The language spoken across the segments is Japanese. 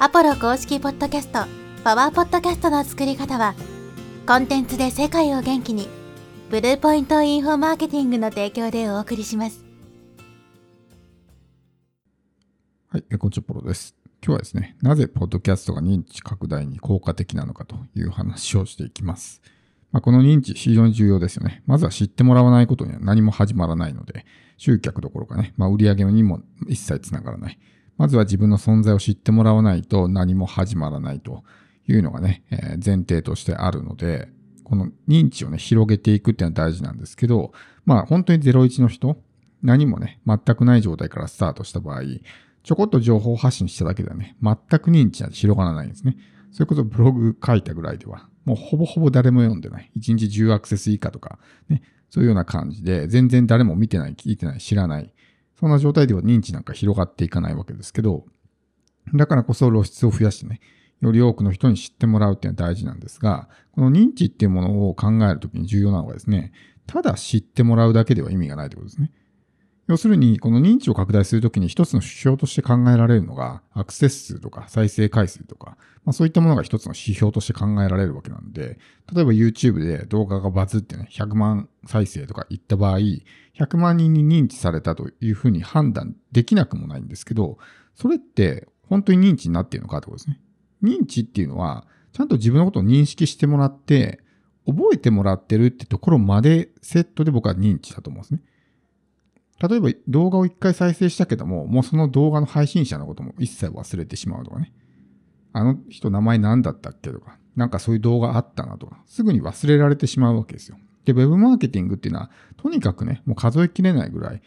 アポロ公式ポッドキャスト、パワーポッドキャストの作り方は、コンテンツで世界を元気に、ブルーポイントインフォマーケティングの提供でお送りします。はい、こんにちは、ポロです。今日はですね、なぜポッドキャストが認知拡大に効果的なのかという話をしていきます。まあ、この認知非常に重要ですよね。まずは知ってもらわないことには何も始まらないので、集客どころかね、まあ、売り上げにも一切つながらない。まずは自分の存在を知ってもらわないと何も始まらないというのがね、えー、前提としてあるので、この認知をね、広げていくっていうのは大事なんですけど、まあ本当に01の人、何もね、全くない状態からスタートした場合、ちょこっと情報発信しただけではね、全く認知なんて広がらないんですね。それこそブログ書いたぐらいでは、もうほぼほぼ誰も読んでない。1日10アクセス以下とか、ね、そういうような感じで、全然誰も見てない、聞いてない、知らない。そんな状態では認知なんか広がっていかないわけですけど、だからこそ露出を増やしてね、より多くの人に知ってもらうっていうのは大事なんですが、この認知っていうものを考えるときに重要なのがですね、ただ知ってもらうだけでは意味がないということですね。要するに、この認知を拡大するときに一つの指標として考えられるのが、アクセス数とか再生回数とか、まあ、そういったものが一つの指標として考えられるわけなんで、例えば YouTube で動画がバズってね、100万再生とかいった場合、100万人に認知されたというふうに判断できなくもないんですけど、それって本当に認知になっているのかってことですね。認知っていうのは、ちゃんと自分のことを認識してもらって、覚えてもらってるってところまでセットで僕は認知だと思うんですね。例えば動画を一回再生したけども、もうその動画の配信者のことも一切忘れてしまうとかね。あの人名前何だったっけとか、なんかそういう動画あったなとか、すぐに忘れられてしまうわけですよ。で、ウェブマーケティングっていうのは、とにかくね、もう数えきれないぐらい、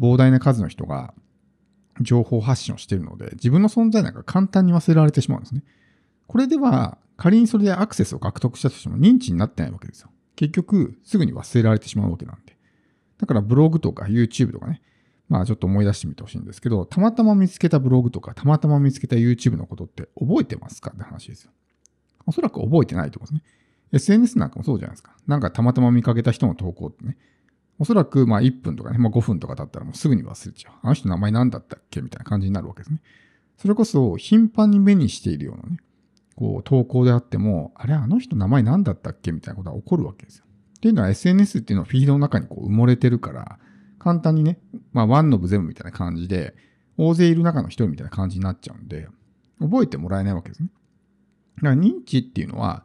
膨大な数の人が情報発信をしているので、自分の存在なんか簡単に忘れられてしまうんですね。これでは、仮にそれでアクセスを獲得したとしても認知になってないわけですよ。結局、すぐに忘れられてしまうわけなんで。だからブログとか YouTube とかね、まあちょっと思い出してみてほしいんですけど、たまたま見つけたブログとか、たまたま見つけた YouTube のことって覚えてますかって話ですよ。おそらく覚えてないと思うんですね。SNS なんかもそうじゃないですか。なんかたまたま見かけた人の投稿ってね、おそらくまあ1分とかね、まあ5分とか経ったらもうすぐに忘れちゃう。あの人名前何だったっけみたいな感じになるわけですね。それこそ頻繁に目にしているようなね、こう投稿であっても、あれあの人名前何だったっけみたいなことが起こるわけですよ。っていうのは SNS っていうのはフィードの中にこう埋もれてるから、簡単にね、まあワンノブ全部みたいな感じで、大勢いる中の一人みたいな感じになっちゃうんで、覚えてもらえないわけですね。だから認知っていうのは、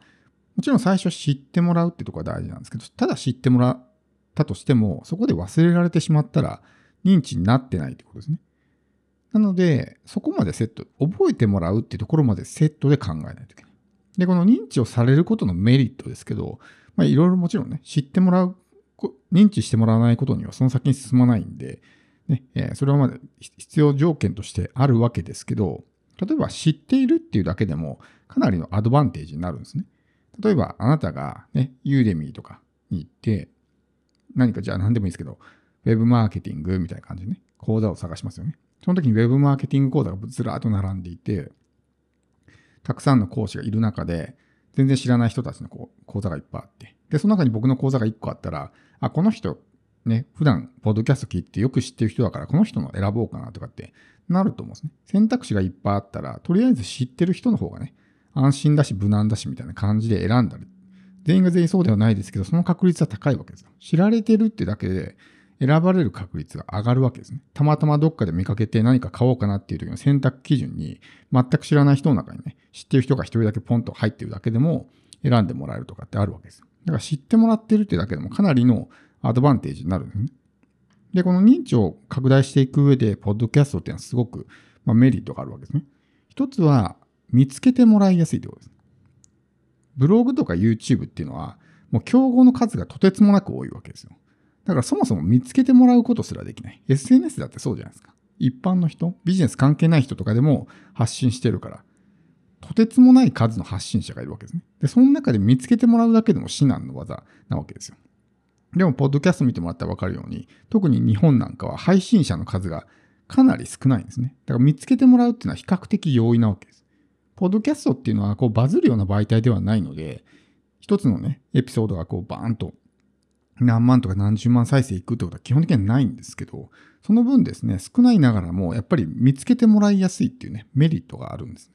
もちろん最初知ってもらうってとこが大事なんですけど、ただ知ってもらったとしても、そこで忘れられてしまったら認知になってないってことですね。なので、そこまでセット、覚えてもらうってところまでセットで考えないといけない。で、この認知をされることのメリットですけど、まあ、いろいろもちろんね、知ってもらう、認知してもらわないことにはその先に進まないんで、ね、えー、それはまだ必要条件としてあるわけですけど、例えば知っているっていうだけでもかなりのアドバンテージになるんですね。例えばあなたがね、ユーデミーとかに行って、何かじゃあ何でもいいですけど、ウェブマーケティングみたいな感じでね、講座を探しますよね。その時にウェブマーケティング講座がずらっと並んでいて、たくさんの講師がいる中で、全然知らない人たちのこう講座がいっぱいあって。で、その中に僕の講座が1個あったら、あ、この人、ね、普段、ポッドキャスト聞いてよく知ってる人だから、この人の選ぼうかなとかってなると思うんですね。選択肢がいっぱいあったら、とりあえず知ってる人の方がね、安心だし、無難だし、みたいな感じで選んだり。全員が全員そうではないですけど、その確率は高いわけですよ。知られてるってだけで、選ばれる確率が上がるわけですね。たまたまどっかで見かけて何か買おうかなっていう時の選択基準に、全く知らない人の中にね、知ってる人が一人だけポンと入ってるだけでも、選んでもらえるとかってあるわけです。だから知ってもらってるってだけでもかなりのアドバンテージになるんですね。で、この認知を拡大していく上で、ポッドキャストっていうのはすごく、まあ、メリットがあるわけですね。一つは、見つけてもらいやすいってことです。ブログとか YouTube っていうのは、もう競合の数がとてつもなく多いわけですよ。だからそもそも見つけてもらうことすらできない。SNS だってそうじゃないですか。一般の人、ビジネス関係ない人とかでも発信してるから、とてつもない数の発信者がいるわけですね。で、その中で見つけてもらうだけでも至難の技なわけですよ。でも、ポッドキャスト見てもらったらわかるように、特に日本なんかは配信者の数がかなり少ないんですね。だから見つけてもらうっていうのは比較的容易なわけです。ポッドキャストっていうのはこうバズるような媒体ではないので、一つのね、エピソードがこうバーンと何万とか何十万再生いくってことは基本的にはないんですけど、その分ですね、少ないながらもやっぱり見つけてもらいやすいっていうね、メリットがあるんですね。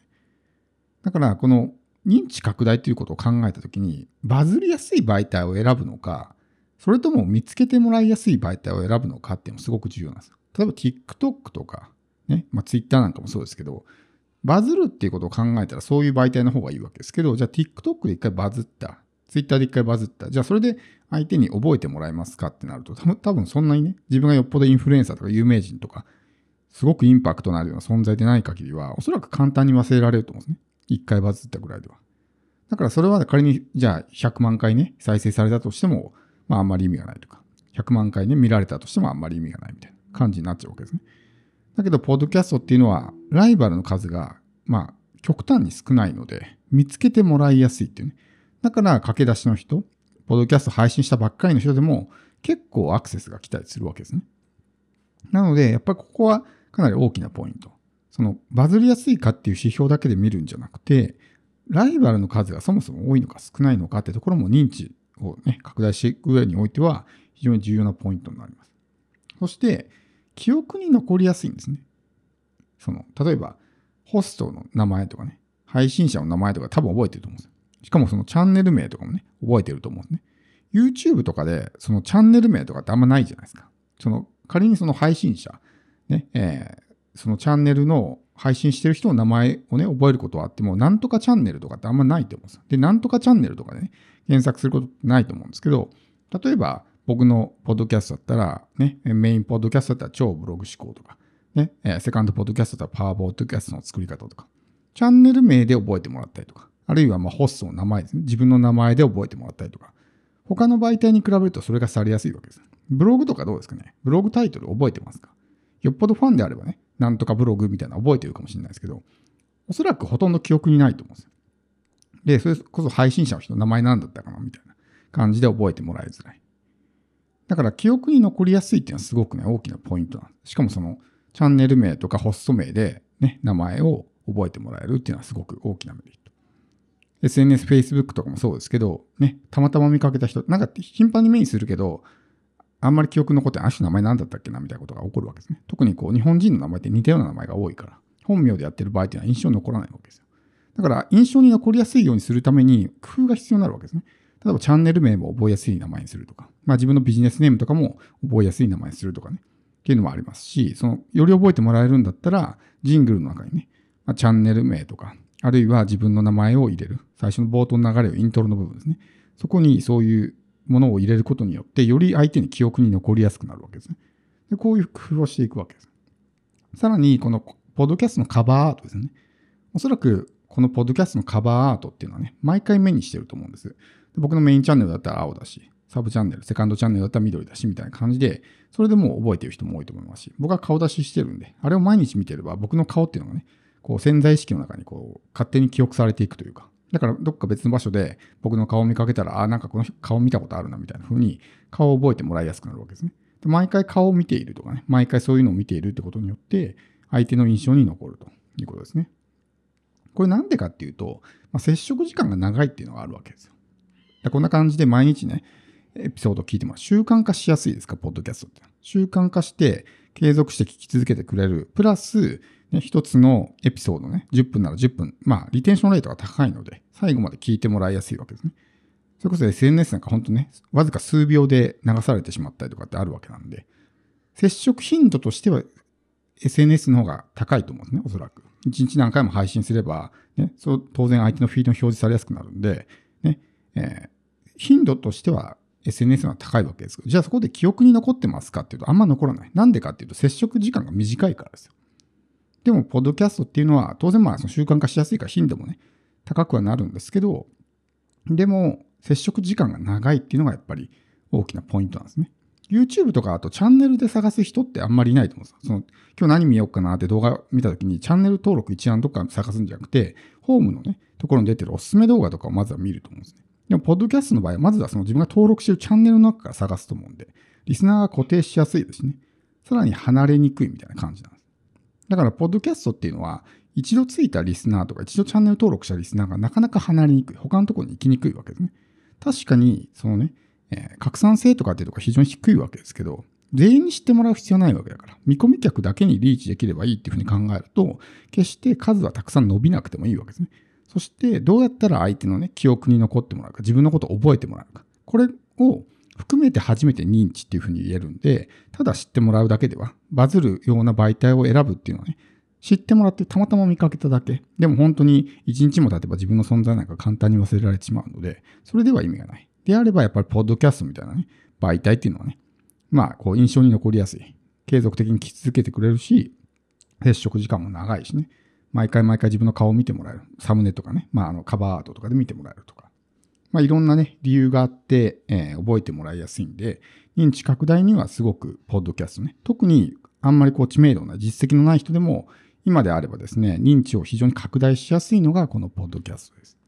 だから、この認知拡大ということを考えたときに、バズりやすい媒体を選ぶのか、それとも見つけてもらいやすい媒体を選ぶのかっていうのもすごく重要なんです。例えば TikTok とか、ね、まあ Twitter なんかもそうですけど、バズるっていうことを考えたらそういう媒体の方がいいわけですけど、じゃあ TikTok で一回バズった、Twitter で一回バズった、じゃあそれで相手に覚えてもらえますか？ってなると、多分そんなにね、自分がよっぽどインフルエンサーとか有名人とか、すごくインパクトのあるような存在でない限りは、おそらく簡単に忘れられると思うんですね。一回バズったぐらいでは。だからそれは仮に、じゃあ100万回ね、再生されたとしても、まああんまり意味がないとか、100万回ね、見られたとしてもあんまり意味がないみたいな感じになっちゃうわけですね。だけど、ポッドキャストっていうのは、ライバルの数が、まあ、極端に少ないので、見つけてもらいやすいっていうね。だから、駆け出しの人、ポッドキャスト配信したばっかりの人でも、結構アクセスが来たりするわけですね。なので、やっぱりここはかなり大きなポイント。その、バズりやすいかっていう指標だけで見るんじゃなくて、ライバルの数がそもそも多いのか少ないのかってところも認知をね、拡大していく上においては非常に重要なポイントになります。そして、記憶に残りやすいんですね。その、例えば、ホストの名前とかね、配信者の名前とか多分覚えてると思うんですよ。しかもそのチャンネル名とかもね、覚えてると思うんですね。YouTube とかでそのチャンネル名とかってあんまないじゃないですか。その、仮にその配信者、ね、えーそのチャンネルの配信してる人の名前をね、覚えることはあっても、なんとかチャンネルとかってあんまないと思うんですよ。で、なんとかチャンネルとかでね、検索することってないと思うんですけど、例えば僕のポッドキャストだったら、ね、メインポッドキャストだったら超ブログ思考とか、ね、えセカンドポッドキャストだったらパワーポッドキャストの作り方とか、チャンネル名で覚えてもらったりとか、あるいはまホストの名前ですね。自分の名前で覚えてもらったりとか、他の媒体に比べるとそれがされやすいわけです。ブログとかどうですかね？ブログタイトル覚えてますか？よっぽどファンであればね、なんとかブログみたいなの覚えてるかもしれないですけど、おそらくほとんど記憶にないと思うんですよ。で、それこそ配信者の人の名前なんだったかなみたいな感じで覚えてもらいづらい。だから記憶に残りやすいっていうのはすごくね、大きなポイントなんです。しかもそのチャンネル名とかホスト名でね、名前を覚えてもらえるっていうのはすごく大きなメリット。SNS、Facebook とかもそうですけど、ね、たまたま見かけた人、なんか頻繁に目にするけど、あんまり記憶残って、あの人の名前何だったっけなみたいなことが起こるわけですね。特にこう、日本人の名前って似たような名前が多いから、本名でやってる場合っていうのは印象に残らないわけですよ。だから、印象に残りやすいようにするために工夫が必要になるわけですね。例えば、チャンネル名も覚えやすい名前にするとか、まあ自分のビジネスネームとかも覚えやすい名前にするとかね、っていうのもありますし、その、より覚えてもらえるんだったら、ジングルの中にね、まあ、チャンネル名とか、あるいは自分の名前を入れる。最初の冒頭の流れをイントロの部分ですね。そこにそういうものを入れることによって、より相手に記憶に残りやすくなるわけですね。でこういう工夫をしていくわけです。さらに、このポッドキャストのカバーアートですね。おそらく、このポッドキャストのカバーアートっていうのはね、毎回目にしてると思うんです。で僕のメインチャンネルだったら青だし、サブチャンネル、セカンドチャンネルだったら緑だし、みたいな感じで、それでもう覚えてる人も多いと思いますし、僕は顔出ししてるんで、あれを毎日見てれば、僕の顔っていうのがね、こう潜在意識の中にこう勝手に記憶されていくというか、だからどっか別の場所で僕の顔を見かけたら、あ、なんかこの顔見たことあるなみたいな風に顔を覚えてもらいやすくなるわけですね。で毎回顔を見ているとかね、毎回そういうのを見ているってことによって、相手の印象に残るということですね。これなんでかっていうと、まあ、接触時間が長いっていうのがあるわけですよ。でこんな感じで毎日ね、エピソードを聞いても習慣化しやすいですか、ポッドキャストって。習慣化して継続して聞き続けてくれる。プラス、一つのエピソードね、10分なら10分。まあ、リテンションレートが高いので、最後まで聞いてもらいやすいわけですね。それこそ SNS なんか本当ね、わずか数秒で流されてしまったりとかってあるわけなんで、接触頻度としては SNS の方が高いと思うんですね、おそらく。1日何回も配信すれば、ね、そう当然相手のフィードに表示されやすくなるんで、ね、えー頻度としては SNS の方が高いわけですけど、じゃあそこで記憶に残ってますかっていうとあんま残らない。なんでかっていうと接触時間が短いからですよ。でも、ポッドキャストっていうのは、当然まあその習慣化しやすいから頻度もね、高くはなるんですけど、でも、接触時間が長いっていうのがやっぱり大きなポイントなんですね。YouTube とかあとチャンネルで探す人ってあんまりいないと思うんですよ。その今日何見ようかなって動画見たときにチャンネル登録一覧とか探すんじゃなくて、ホームのね、ところに出てるおすすめ動画とかをまずは見ると思うんですね。でも、ポッドキャストの場合は、まずはその自分が登録しているチャンネルの中から探すと思うんで、リスナーが固定しやすいですね。さらに離れにくいみたいな感じなんです。だから、ポッドキャストっていうのは、一度ついたリスナーとか、一度チャンネル登録したリスナーがなかなか離れにくい。他のところに行きにくいわけですね。確かに、そのね、えー拡散性とかっていうところが非常に低いわけですけど、全員に知ってもらう必要ないわけだから、見込み客だけにリーチできればいいっていうふうに考えると、決して数はたくさん伸びなくてもいいわけですね。そしてどうやったら相手のね、記憶に残ってもらうか、自分のことを覚えてもらうか。これを含めて初めて認知っていうふうに言えるんで、ただ知ってもらうだけでは、バズるような媒体を選ぶっていうのはね、知ってもらってたまたま見かけただけ。でも本当に一日も経てば自分の存在なんか簡単に忘れられてしまうので、それでは意味がない。であればやっぱりポッドキャストみたいなね、媒体っていうのはね、まあこう印象に残りやすい。継続的に聞き続けてくれるし、接触時間も長いしね。毎回毎回自分の顔を見てもらえる。サムネとかね、まああのカバーアートとかで見てもらえるとか。まあいろんなね、理由があって、えー、覚えてもらいやすいんで、認知拡大にはすごくポッドキャストね。特にあんまりこう知名度な実績のない人でも、今であればですね、認知を非常に拡大しやすいのがこのポッドキャストです。